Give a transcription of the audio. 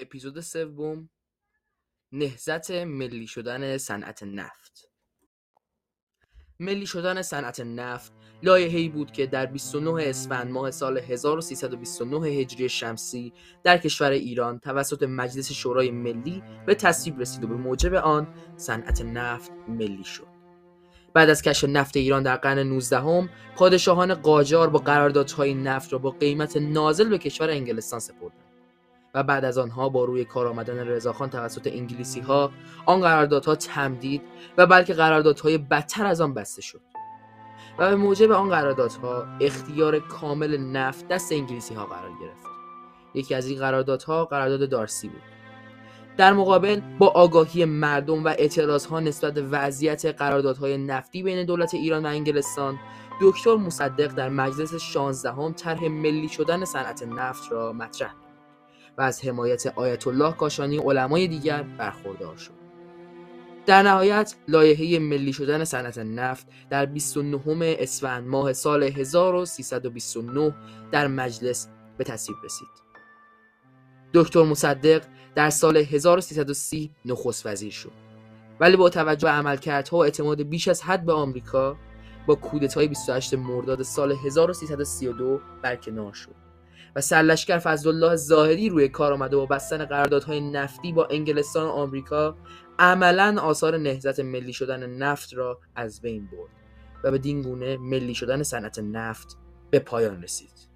اپیزود سوم نهزت ملی شدن صنعت نفت. ملی شدن صنعت نفت لایحه‌ای بود که در 29 اسفند ماه سال 1329 هجری شمسی در کشور ایران توسط مجلس شورای ملی به تصویب رسید و به موجب آن صنعت نفت ملی شد. بعد از کشف نفت ایران در قرن 19 هم، پادشاهان قاجار با قراردادهای نفت را با قیمت نازل به کشور انگلستان سپردند. و بعد از آنها با روی کار آمدن رضاخان توسط انگلیسی ها آن قراردادها تمدید و بلکه قراردادهای بدتر از آن بسته شد. و به موجب آن قراردادها اختیار کامل نفت دست انگلیسی ها قرار گرفت. یکی از این قراردادها قرارداد دارسی بود. در مقابل با آگاهی مردم و اعتراض ها نسبت وضعیت قراردادهای نفتی بین دولت ایران و انگلستان دکتر مصدق در مجلس 16 هم طرح ملی شدن صنعت نفت را مطرح و از حمایت آیت الله کاشانی علمای دیگر برخوردار شد. در نهایت لایحه ملی شدن صنعت نفت در 29 اسفند ماه سال 1329 در مجلس به تصویب رسید. دکتر مصدق در سال 1330 نخست وزیر شد. ولی با توجه به عملکردها و اعتماد بیش از حد به آمریکا با کودتای 28 مرداد سال 1332 برکنار شد. و سرلشکر فضلالله زاهدی روی کار آمده و بستن قراردادهای نفتی با انگلستان و آمریکا عملا آثار نهضت ملی شدن نفت را از بین برد و به گونه ملی شدن صنعت نفت به پایان رسید.